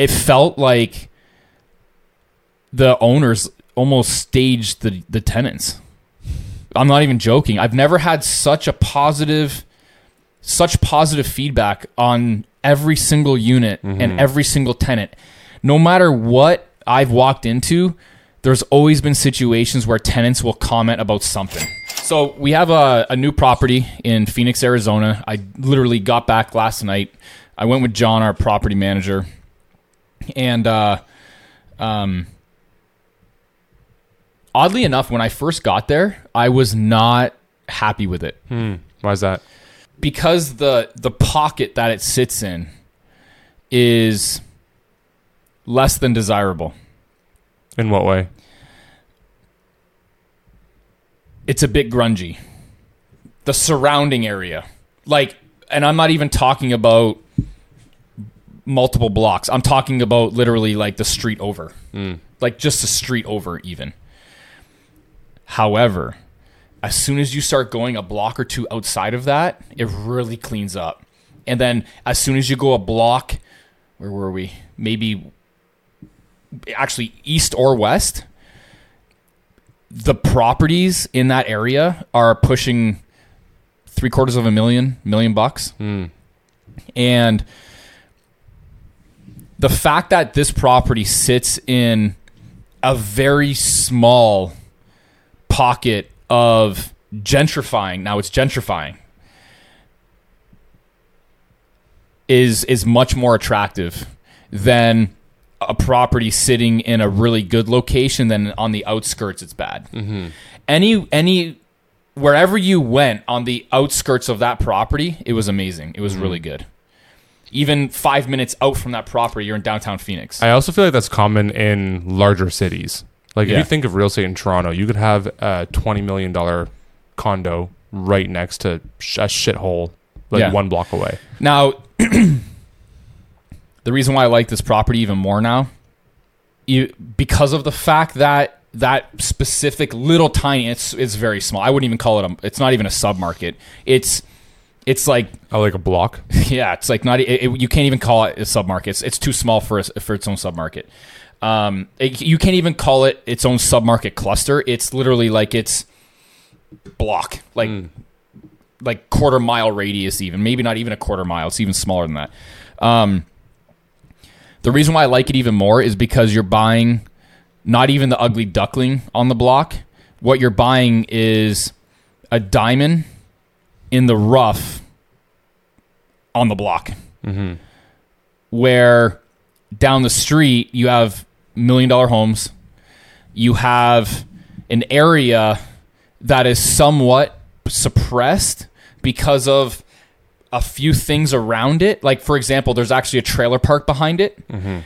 it felt like the owners almost staged the the tenants. I'm not even joking. I've never had such a positive such positive feedback on every single unit and mm-hmm. every single tenant. No matter what I've walked into, there's always been situations where tenants will comment about something. So we have a, a new property in Phoenix, Arizona. I literally got back last night. I went with John, our property manager, and uh, um, oddly enough, when I first got there, I was not happy with it Why is that? because the the pocket that it sits in is less than desirable. In what way? It's a bit grungy. The surrounding area, like, and I'm not even talking about multiple blocks. I'm talking about literally like the street over, like just the street over, even. However, as soon as you start going a block or two outside of that, it really cleans up. And then as soon as you go a block, where were we? Maybe actually east or west, the properties in that area are pushing three quarters of a million, million bucks. Hmm. And the fact that this property sits in a very small pocket of gentrifying. Now it's gentrifying. Is is much more attractive than a property sitting in a really good location than on the outskirts it's bad. Mm-hmm. Any any wherever you went on the outskirts of that property, it was amazing. It was mm-hmm. really good. Even five minutes out from that property, you're in downtown Phoenix. I also feel like that's common in larger cities. Like if Yeah. you think of real estate in Toronto, you could have a twenty million dollar condo right next to sh- a shithole, like Yeah. one block away. Now, the reason why I like this property even more now, you, because of the fact that that specific little tiny, it's it's very small. I wouldn't even call it a. It's not even a sub market. It's it's like Oh, like a block. yeah, it's like not. It, it- you can't even call it a submarket. It's, it's too small for a, for its own submarket. Um, it- you can't even call it its own submarket cluster. It's literally like its block, like like quarter mile radius, even maybe not even a quarter mile. It's even smaller than that. Um, the reason why I like it even more is because you're buying not even the ugly duckling on the block. What you're buying is a diamond in the rough on the block. Mm-hmm. Where down the street you have million dollar homes, you have an area that is somewhat suppressed because of a few things around it. Like, for example, there's actually a trailer park behind it. Mm-hmm.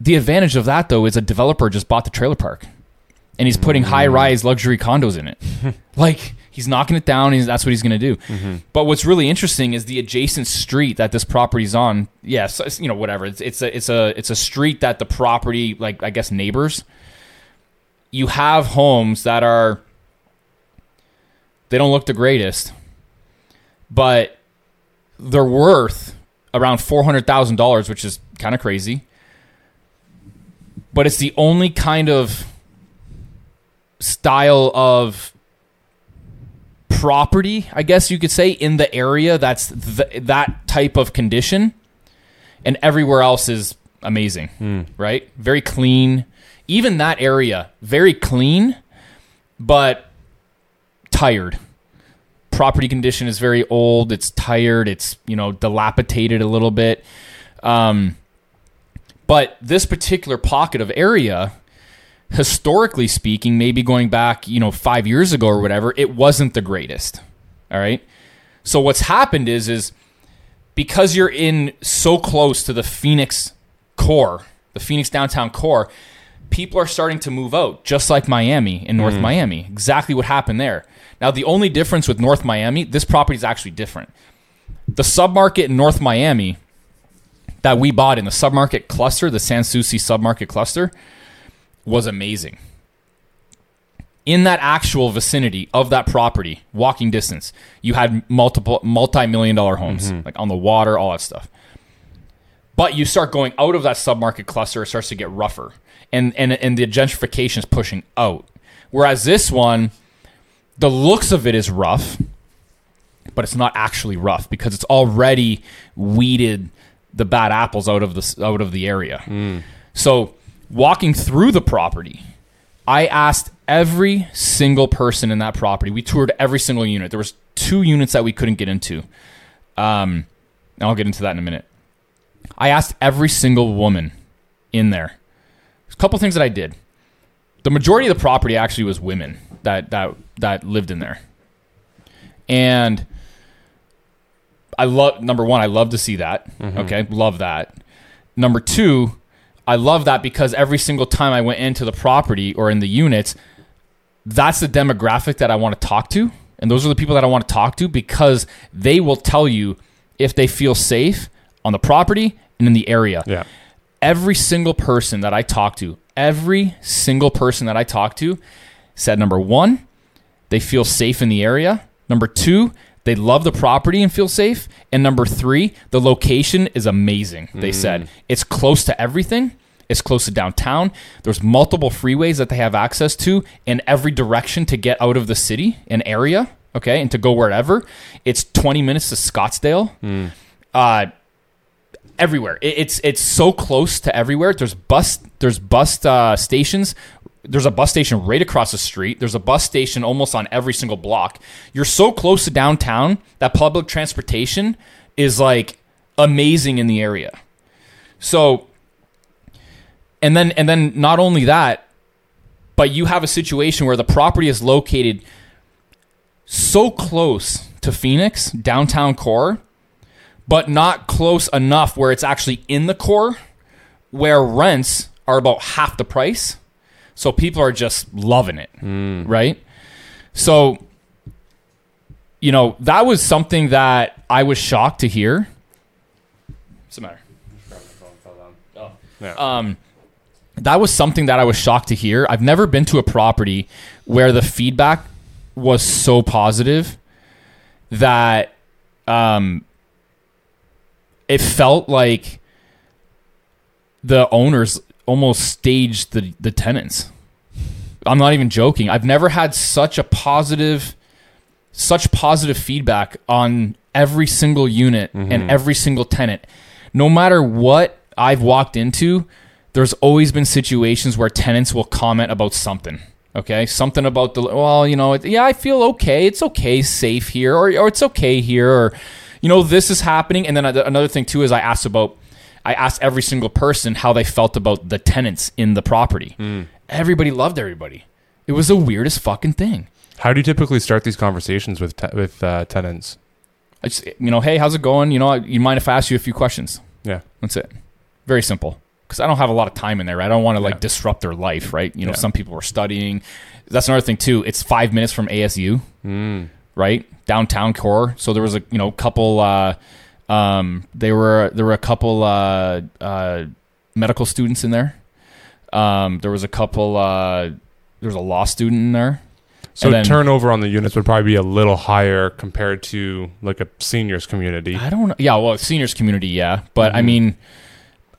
The advantage of that, though, is a developer just bought the trailer park and he's putting mm. high rise luxury condos in it. like, he's knocking it down. And that's what he's going to do. Mm-hmm. But what's really interesting is the adjacent street that this property's on. Yes, it's, you know, whatever. It's, it's a it's a it's a street that the property, like I guess, neighbors. You have homes that are. They don't look the greatest, but they're worth around four hundred thousand dollars, which is kind of crazy. But it's the only kind of style of property, I guess you could say, in the area that's th- that type of condition, and everywhere else is amazing, right? Very clean. Even that area, very clean, but tired. Property condition is very old. It's tired. It's you know dilapidated a little bit. Um, but this particular pocket of area, historically speaking, maybe going back, you know, five years ago or whatever, it wasn't the greatest. All right. So what's happened is, is because you're in so close to the Phoenix core, the Phoenix downtown core, people are starting to move out, just like Miami in North mm. Miami. Exactly what happened there. Now, the only difference with North Miami, this property is actually different. The submarket in North Miami that we bought in the submarket cluster, the Sans Souci submarket cluster, was amazing. In that actual vicinity of that property, walking distance, you had multiple multi-million dollar homes, mm-hmm. like on the water, all that stuff. But you start going out of that submarket cluster, it starts to get rougher, and and and the gentrification is pushing out. Whereas this one, the looks of it is rough, but it's not actually rough because it's already weeded the bad apples out of the out of the area. Mm. So walking through the property, I asked every single person in that property. We toured every single unit. There was two units that we couldn't get into. Um, I'll get into that in a minute. I asked every single woman in there. There's a couple things that I did. The majority of the property actually was women that that that lived in there. And I love number one, I love to see that. Okay, love that. Number two, I love that because every single time I went into the property or in the units, that's the demographic that I want to talk to. And those are the people that I want to talk to because they will tell you if they feel safe on the property and in the area. Yeah. Every single person that I talked to, every single person that I talked to said number one, they feel safe in the area. Number two, they love the property and feel safe. And number three, the location is amazing. They said it's close to everything. It's close to downtown. There's multiple freeways that they have access to in every direction to get out of the city and area. Okay, and to go wherever. It's 20 minutes to Scottsdale. Uh, everywhere. It, it's it's so close to everywhere. There's bus there's bus uh, stations. There's a bus station right across the street. There's a bus station almost on every single block. You're so close to downtown that public transportation is like amazing in the area. So and then and then not only that, but you have a situation where the property is located so close to Phoenix, downtown core, but not close enough where it's actually in the core where rents are about half the price. So people are just loving it, right? So you know, that was something that I was shocked to hear. What's the matter? Oh. Yeah. Um, that was something that I was shocked to hear. I've never been to a property where the feedback was so positive that um, it felt like the owners almost staged the the tenants. I'm not even joking. I've never had such a positive such positive feedback on every single unit and mm-hmm. every single tenant. No matter what I've walked into, there's always been situations where tenants will comment about something. Okay, something about the well, you know, it, yeah, I feel okay. It's okay, safe here, or or it's okay here, or you know, this is happening. And then another thing too is I asked about, I asked every single person how they felt about the tenants in the property. Everybody loved everybody. It was the weirdest fucking thing. How do you typically start these conversations with te- with uh, tenants? I just, you know, hey, how's it going? You know, you mind if I ask you a few questions? Yeah. That's it. Very simple. Because I don't have a lot of time in there. I don't want to like Yeah. disrupt their life, right? You know, Yeah. some people are studying. That's another thing too. It's five minutes from ASU, Mm. right? Downtown core. So there was a you know couple. Uh, um, they were there were a couple uh, uh, medical students in there. Um, there was a couple. Uh, there was a law student in there. So then- turnover on the units would probably be a little higher compared to like a seniors community. I don't know. Yeah, well, seniors community, yeah, but I Mhm. mean,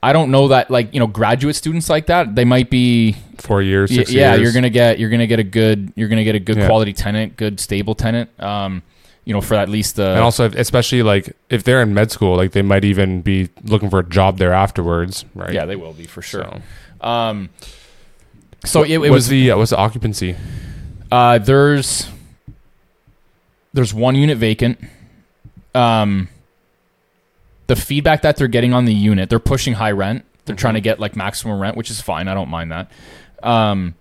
I don't know that like you know graduate students like that. They might be Four years, Y- yeah, years. you're gonna get you're gonna get a good you're gonna get a good Yeah. quality tenant, good stable tenant. Um, you know, for at least the and also, if, especially like if they're in med school, like they might even be looking for a job there afterwards, right? yeah, they will be for sure. So, Um, so it, it what's was the uh, what's the occupancy? uh, there's there's one unit vacant. Um, the feedback that they're getting on the unit, they're pushing high rent. They're trying to get like maximum rent, which is fine. I don't mind that. Um,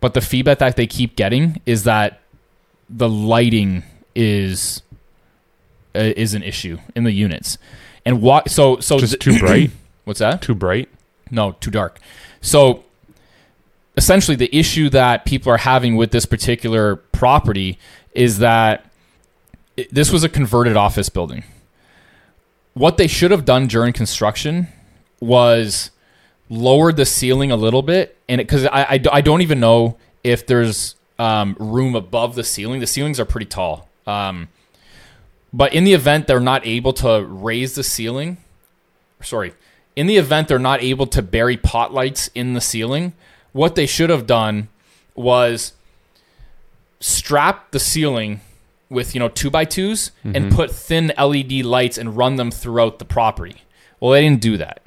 but the feedback that they keep getting is that the lighting is uh, is an issue in the units. And what? So so Just th- too bright, What's that? too bright. No, too dark. So essentially, the issue that people are having with this particular property is that it- this was a converted office building. What they should have done during construction was lowered the ceiling a little bit, and because I, I, I don't even know if there's um, room above the ceiling. The ceilings are pretty tall. Um, but in the event they're not able to raise the ceiling, sorry, in the event they're not able to bury pot lights in the ceiling, what they should have done was strap the ceiling with you know two by 2s and put thin LED lights and run them throughout the property. Well, they didn't do that.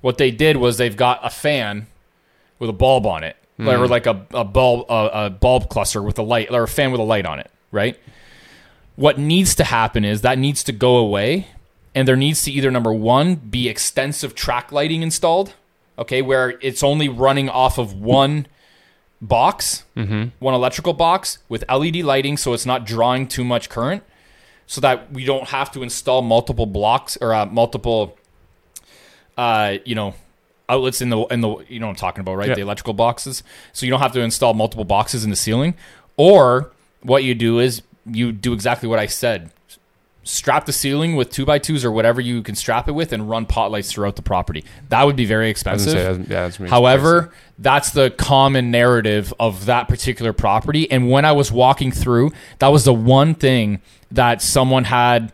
What they did was they've got a fan with a bulb on it, or like a, a bulb a, a bulb cluster with a light, or a fan with a light on it, right? What needs to happen is that needs to go away, and there needs to either number one be extensive track lighting installed, okay, where it's only running off of one box, one electrical box with LED lighting, so it's not drawing too much current, so that we don't have to install multiple blocks or uh, multiple, uh, you know, outlets in the in the you know what I'm talking about, right? Yeah. The electrical boxes, so you don't have to install multiple boxes in the ceiling. Or what you do is you do exactly what I said. Strap the ceiling with two by twos or whatever you can strap it with, and run pot lights throughout the property. That would be very expensive. say, that's- yeah, that's me. However, that's the common narrative of that particular property. And when I was walking through, that was the one thing that someone had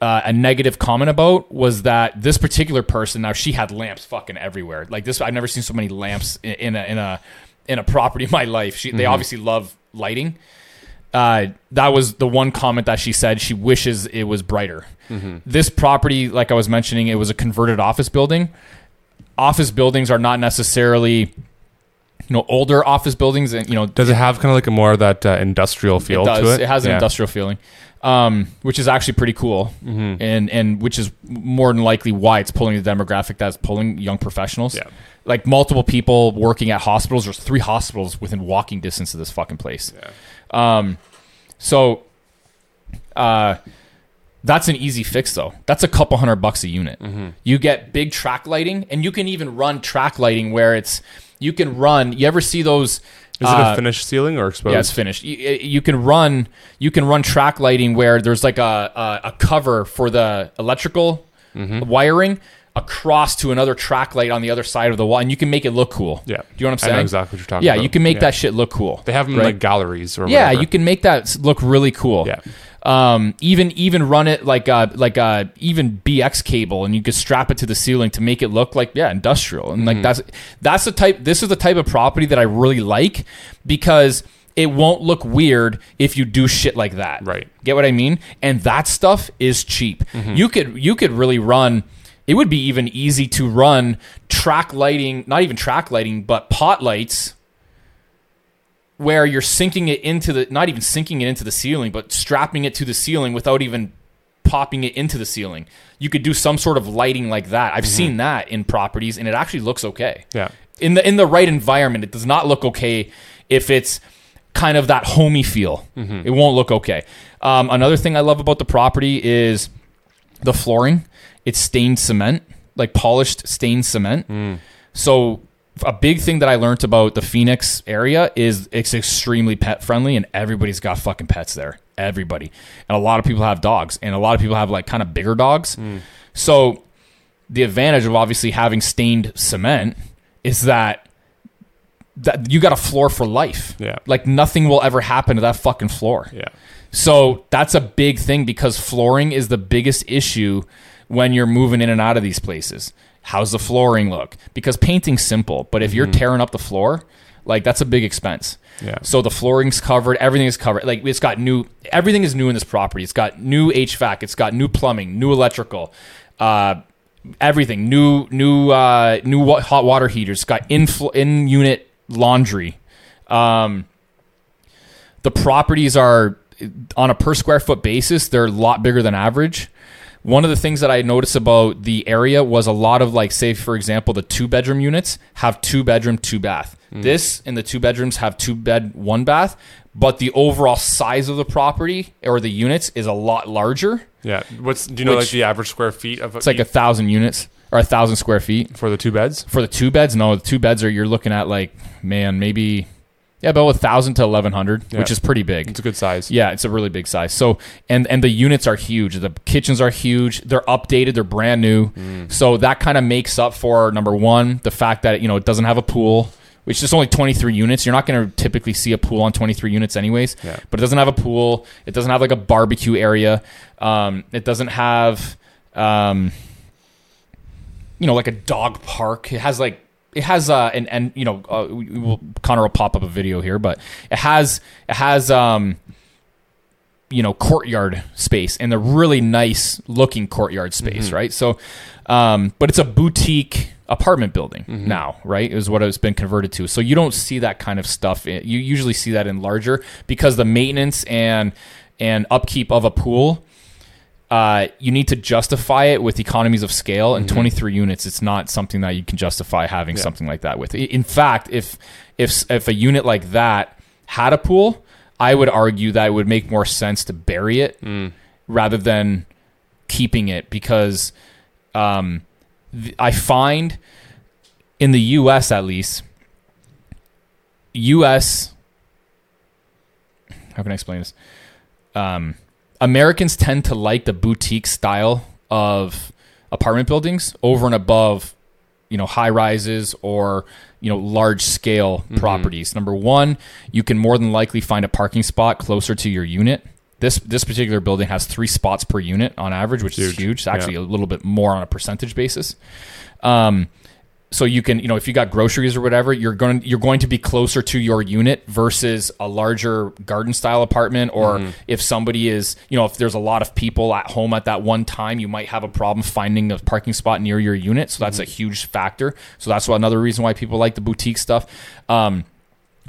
uh, a negative comment about was that this particular person now she had lamps fucking everywhere. Like this, I've never seen so many lamps in, in a in a in a property in my life. She, They obviously love lighting. Uh, that was the one comment that she said. She wishes it was brighter. This property, like I was mentioning, it was a converted office building office buildings are not necessarily you know older office buildings and you know does it have kind of like a more of that uh, industrial feel it does to it? it has an Yeah. industrial feeling um, which is actually pretty cool Mm-hmm. and and which is more than likely why it's pulling the demographic that's pulling young professionals Yeah. like multiple people working at hospitals there's three hospitals within walking distance of this fucking place um, so uh, that's an easy fix though. That's a couple hundred bucks a unit. Mm-hmm. You get big track lighting, and you can even run track lighting where it's you can run. You ever see those? Is it uh, a finished ceiling or exposed? yeah, it's finished. You, you can run you can run track lighting where there's like a a, a cover for the electrical Mm-hmm. wiring across to another track light on the other side of the wall, and you can make it look cool. Yeah. do you know what I'm saying? I know exactly what you're talking yeah, about. Yeah, you can make Yeah. that shit look cool. They have them in right? like galleries or Yeah, whatever. you can make that look really cool. Yeah. Um, even even run it like a like a even BX cable, and you could strap it to the ceiling to make it look like yeah industrial. And like that's that's the type. This is the type of property that I really like because it won't look weird if you do shit like that. Right. Get what I mean? And that stuff is cheap. Mm-hmm. You could you could really run. It would be even easy to run track lighting, not even track lighting, but pot lights where you're sinking it into the not even sinking it into the ceiling, but strapping it to the ceiling without even popping it into the ceiling. You could do some sort of lighting like that. I've seen that in properties and it actually looks okay. Yeah. In the in the right environment, it does not look okay if it's kind of that homey feel. It won't look okay. Um, another thing I love about the property is the flooring. It's stained cement, like polished stained cement. Hmm. So a big thing that I learned about the Phoenix area is it's extremely pet friendly and everybody's got fucking pets there. Everybody. And a lot of people have dogs and a lot of people have like kind of bigger dogs. Hmm. So the advantage of obviously having stained cement is that that you got a floor for life. Yeah. Like nothing will ever happen to that fucking floor. Yeah. So that's a big thing because flooring is the biggest issue when you're moving in and out of these places. How's the flooring look? Because painting's simple, but if you're tearing up the floor, like that's a big expense. Yeah. So the flooring's covered, everything is covered. Like it's got new, everything is new in this property. It's got new HVAC, it's got new plumbing, new electrical, uh, everything, new, new, uh, new hot water heaters. It's got in in unit laundry. Um, the properties are on a per square foot basis they're a lot bigger than average. One of the things that i noticed about the area was a lot of like say for example the two bedroom units have two bedroom two bath this and the two bedrooms have two bed one bath but the overall size of the property or the units is a lot larger. Yeah. What's do you know Which- like the average square feet of it's like a thousand units or a thousand square feet for the two beds? for the two beds no the two beds are you're looking at like man maybe yeah about a thousand to eleven hundred Yeah. which is pretty big It's a good size. Yeah, it's a really big size. So and and the units are huge. The kitchens are huge. They're updated. They're brand new. So that kind of makes up for number one the fact that you know it doesn't have a pool. Which is only 23 units. You're not going to typically see a pool on 23 units, anyways. Yeah. But it doesn't have a pool. It doesn't have like a barbecue area. Um, it doesn't have, um, you know, like a dog park. It has like it has uh and and you know uh, will, Connor will pop up a video here, but it has it has um you know courtyard space and a really nice looking courtyard space, right? So, um, but it's a boutique apartment building now, right? Is what it's been converted to. So you don't see that kind of stuff. You usually see that in larger because the maintenance and and upkeep of a pool uh, you need to justify it with economies of scale. And 23 units, it's not something that you can justify having something like that with. In fact, if if if a unit like that had a pool, I would argue that it would make more sense to bury it rather than keeping it because um, th- I find in the U.S. at least, U.S. How can I explain this? Um, Americans tend to like the boutique style of apartment buildings over and above, you know, high rises or you know large scale properties. Number one, you can more than likely find a parking spot closer to your unit. This this particular building has three spots per unit on average, which is Huge. huge. It's actually Yeah. a little bit more on a percentage basis. Um, so you can, you know, if you got groceries or whatever, you're going you're going to be closer to your unit versus a larger garden style apartment. Or mm-hmm. if somebody is, you know, if there's a lot of people at home at that one time, you might have a problem finding a parking spot near your unit. So that's mm-hmm. a huge factor. So that's another reason why people like the boutique stuff. Um,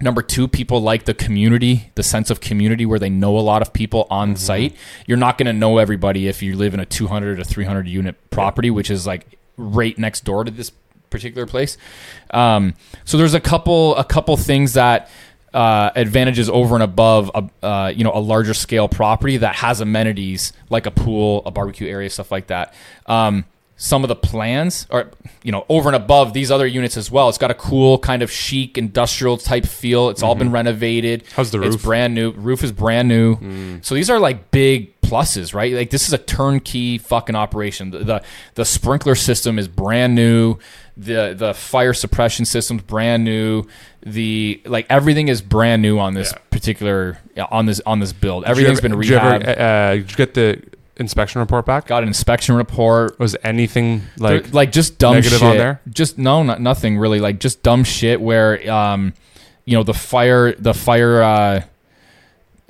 Number two, people like the community, the sense of community where they know a lot of people on mm-hmm. site. You're not going to know everybody if you live in a 200 or 300 unit property, which is like right next door to this particular place. Um, so there's a couple a couple things that uh, advantages over and above a uh, you know a larger scale property that has amenities like a pool, a barbecue area, stuff like that. Um, some of the plans are you know over and above these other units as well. It's got a cool kind of chic industrial type feel. It's all been renovated. Mm-hmm. How's the It's roof? Mm. brand new. Roof is brand new. So these are like big pluses, right? Like this is a turnkey fucking operation. The, the the sprinkler system is brand new. The the fire suppression system's brand new. The like everything is brand new on this Yeah. particular on this on this build. Everything's ever- been did you ever, uh, did you get the inspection report back? Got an inspection report. Was anything Like, like like just dumb negative shit. on there? Just no, not nothing really. Like just dumb shit where um, you know, the fire, the fire, uh,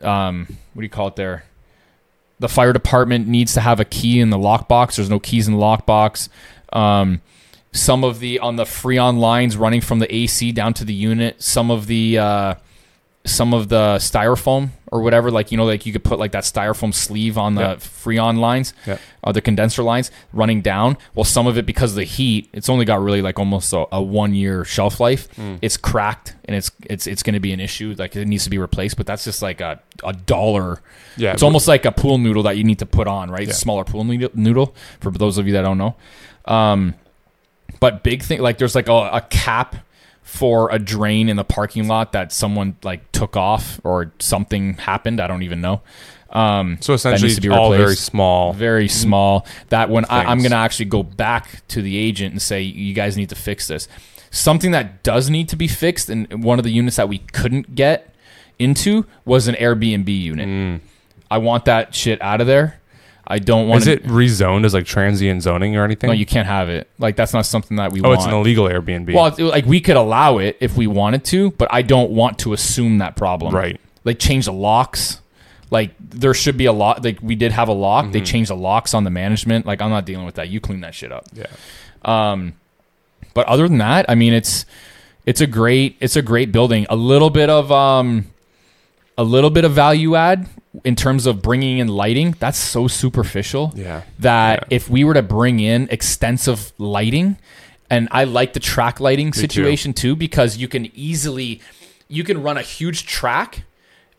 um, what do you call it there? The fire department needs to have a key in the lockbox. There's no keys in the lockbox. Um, some of the on the freon lines running from the AC down to the unit. Some of the uh, some of the styrofoam or whatever, like you know, like you could put like that styrofoam sleeve on the Yeah. freon lines, Yeah. uh, the condenser lines running down. Well, some of it because of the heat, it's only got really like almost a, a one year shelf life. Hmm. It's cracked and it's it's it's going to be an issue. Like it needs to be replaced, but that's just like a a dollar. Yeah, it's almost like a pool noodle that you need to put on, right? Yeah. smaller pool noodle, noodle for those of you that don't know. Um, but big thing like there's like a, a cap for a drain in the parking lot that someone like took off or something happened. I don't even know. Um, so that needs to essentially be all very small. very small. That when I, I'm going to actually go back to the agent and say, you guys need to fix this. Something that does need to be fixed, and one of the units that we couldn't get into was an Airbnb unit. I want that shit out of there. I don't want Is it rezoned as like transient zoning or anything? No, you can't have it. Like that's not something that we oh, want. it's an illegal Airbnb. Well, it's- like we could allow it if we wanted to, but I don't want to assume that problem. Right. Like change the locks. Like there should be a lock. Like we did have a lock. They changed the locks on the management. Like I'm not dealing with that. You clean that shit up. yeah. Um, but other than that, I mean, it's it's a great it's a great building. A little bit of um, a little bit of value add in terms of bringing in lighting. That's so superficial Yeah. that Yeah. if we were to bring in extensive lighting, and I like the track lighting too. situation too, because you can easily you can run a huge track,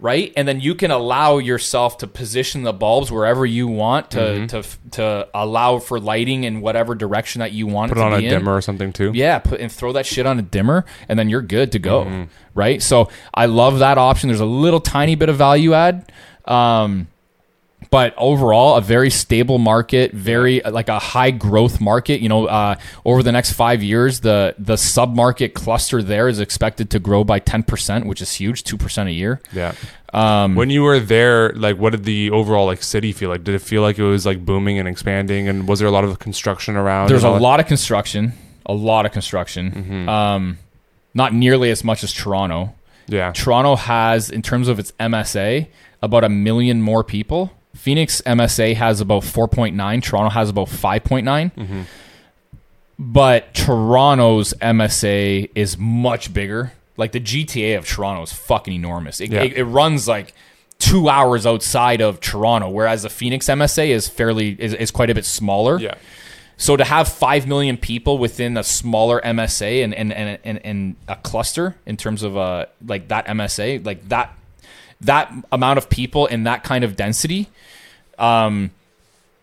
right? And then you can allow yourself to position the bulbs wherever you want to Mm-hmm. to to allow for lighting in whatever direction that you want Put it it to on a in. dimmer or something too. Yeah, put and throw that shit on a dimmer, and then you're good to go, Mm-hmm. right? So I love that option. There's a little tiny bit of value add, um, but overall a very stable market very uh, like a high growth market you know uh, over the next five years the the sub market cluster there is expected to grow by 10% which is huge 2% a year Yeah. Um, when you were there, like, what did the overall like city feel like? Did it feel like it was like booming and expanding? And was there a lot of construction around? there's a all that? lot of construction a lot of construction Mm-hmm. um, not nearly as much as toronto Yeah. Toronto has, in terms of its MSA, about a million more people. Phoenix MSA has about 4.9. Toronto has about 5.9. But Toronto's MSA is much bigger. Like the GTA of Toronto is fucking enormous. It, Yeah. it, it runs like two hours outside of Toronto, whereas the Phoenix MSA is fairly is, is quite a bit smaller. Yeah. So to have five million people within a smaller MSA and and, and, and, and a cluster in terms of uh like that MSA, like that that amount of people in that kind of density, um,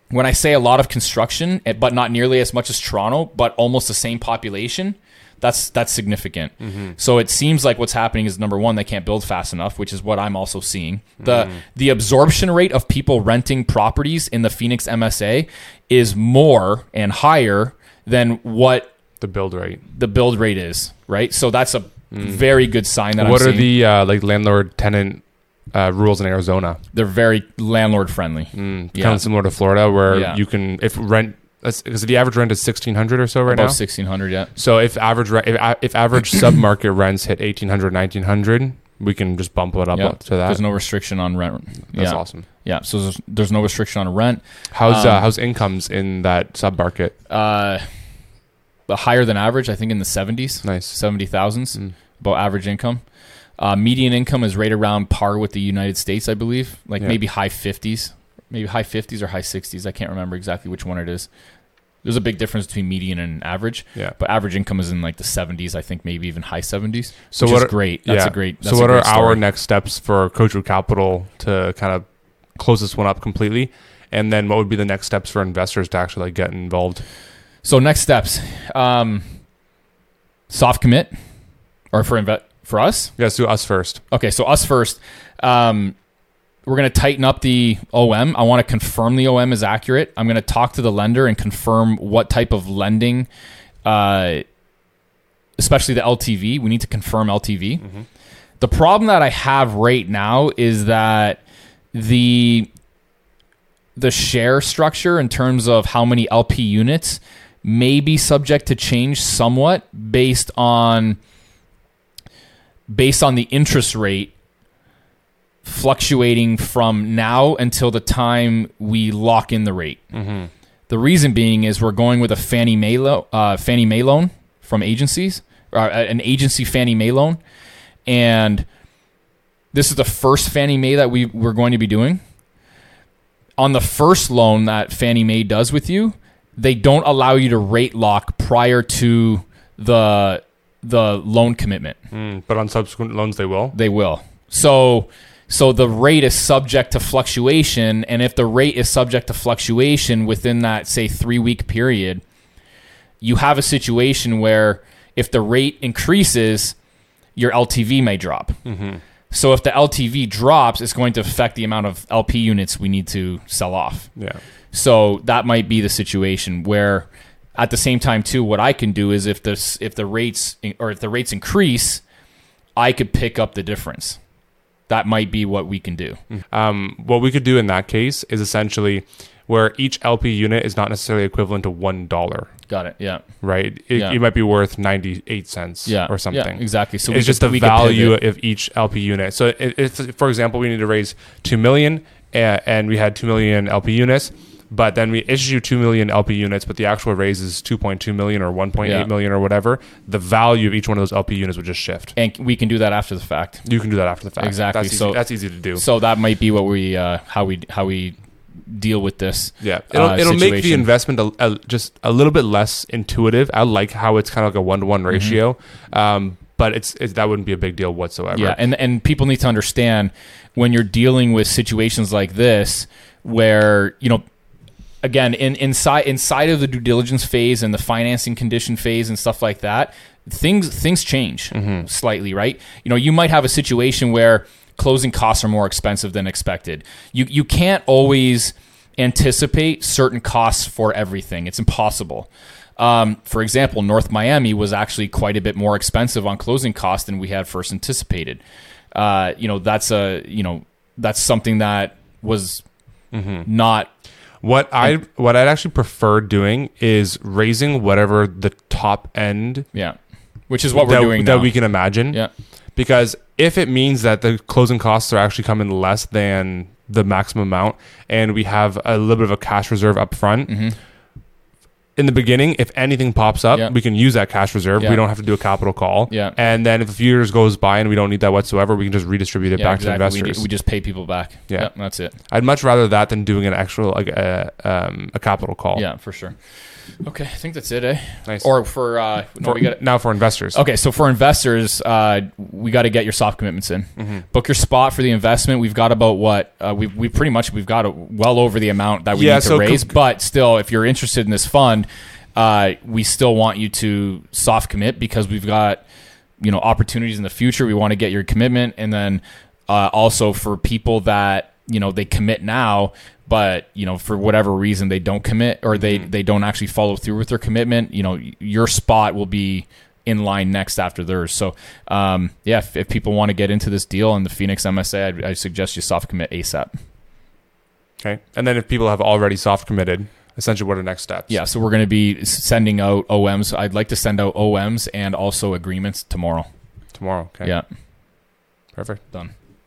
when I say a lot of construction, eh, but not nearly as much as Toronto, but almost the same population, that's that's significant. So it seems like what's happening is number one, they can't build fast enough, which is what I'm also seeing. The the absorption rate of people renting properties in the Phoenix MSA is more and higher than what The build rate. the build rate is, right? So that's a very good sign that what I'm are seeing. the uh, like landlord tenant uh, rules in Arizona? They're very landlord friendly. Mm, Yeah. Kind of similar to Florida, where Yeah. you can if rent because the average rent is sixteen hundred or so right About now. sixteen hundred, yeah. So if average if, if average submarket rents hit 1800 1900 we can just bump it up Yeah. to that. There's no restriction on rent. That's yeah. awesome. Yeah, so there's, there's no restriction on rent. How's uh, Um, how's incomes in that submarket? Uh, higher than average, I think in the 70s, Nice. 70,000s, Mm. about average income. Uh, median income is right around par with the United States, I believe, like Yeah. maybe high 50s, maybe high 50s or high 60s. I can't remember exactly which one it is. There's a big difference between median and average, Yeah. but average income is in like the 70s, I think maybe even high 70s. So what are- great. That's yeah. a great. That's so what are great our next steps for Coachwood Capital to kind of close this one up completely? And then what would be the next steps for investors to actually like get involved? So next steps, um, soft commit, or for inve- for us. Yes, do us first. Okay, so us first. Um, we're going to tighten up the OM. I want to confirm the OM is accurate. I'm going to talk to the lender and confirm what type of lending, uh, especially the LTV. We need to confirm LTV. The problem that I have right now is that the the share structure in terms of how many LP units may be subject to change somewhat based on based on the interest rate fluctuating from now until the time we lock in the rate. The reason being is we're going with a Fannie Mae, lo- uh, Fannie Mae loan from agencies, or uh, an agency Fannie Mae loan, and this is the first Fannie Mae that we we're going to be doing. On the first loan that Fannie Mae does with you, they don't allow you to rate lock prior to the the loan commitment. Mm, but on subsequent loans, they will. They will. So so the rate is subject to fluctuation and if the rate is subject to fluctuation within that say 3 week period, you have a situation where if the rate increases, your LTV may drop. So if the LTV drops, it's going to affect the amount of LP units we need to sell off. Yeah. So that might be the situation where, at the same time, too, what I can do is if this if the rates or if the rates increase, I could pick up the difference. That might be what we can do. Um, what we could do in that case is essentially where each LP unit is not necessarily equivalent to one dollar, Got it? Yeah. right? It, Yeah. it might be worth ninety eight cents, Yeah. or something. Yeah, exactly. So it's could- just the we value of each LP unit. So if, if, for example, we need to raise two million and, and we had two million LP units, but then we issue two million LP units, but the actual raise is two point two million or one point eight million Yeah. or whatever, the value of each one of those LP units would just shift. and we can do that after the fact. You can do that after the fact. Exactly. That's easy, So- that's easy to do. So that might be what we uh, how we how we deal with this. Yeah, it'll, uh, it'll make the investment a, a, just a little bit less intuitive. I like how it's kind of like a one to Mm-hmm. one ratio, um, but it's, it's that wouldn't be a big deal whatsoever. Yeah, and and people need to understand when you're dealing with situations like this, where you know, again, in inside inside of the due diligence phase and the financing condition phase and stuff like that, things things change Mm-hmm. slightly, right? You know, you might have a situation where closing costs are more expensive than expected. You you can't always anticipate certain costs for everything. It's impossible. Um, for example, North Miami was actually quite a bit more expensive on closing costs than we had first anticipated. Uh, you know, that's a you know that's something that was not What I what I'd actually prefer doing is raising whatever the top end yeah, which is what we're that, doing that now. we can imagine. yeah, Because if it means that the closing costs are actually coming less than the maximum amount, and we have a little bit of a cash reserve up front. Mm-hmm. In the beginning, if anything pops up, we can use that cash reserve. We don't have to do a capital call. Yeah. And then if a few years goes by and we don't need that whatsoever, we can just redistribute it back to We, investors. we just pay people back. Yeah. That's it. I'd much rather that than doing an actual like a um, a capital call. Yeah, for sure. Okay, I think that's it, eh? Nice. Or for uh, no, For- we got now for investors. Okay, so for investors, uh, we got to get your soft commitments in. Mm-hmm. Book your spot for the investment. We've got about what uh, we we pretty much we've got a, well over the amount that we Yeah, need to so raise. com- but still, if you're interested in this fund, uh, we still want you to soft commit because we've got you know opportunities in the future. We want to get your commitment, and then uh, also for people that you know they commit now but you know for whatever reason they don't commit or they Mm-hmm. they don't actually follow through with their commitment you know your spot will be in line next after theirs so um, yeah if, if people want to get into this deal in the phoenix msa I'd, i suggest you soft commit asap Okay. And then if people have already soft committed, essentially what are next steps? yeah so we're going to be sending out oms i'd like to send out oms and also agreements tomorrow Tomorrow. Okay. yeah Perfect. done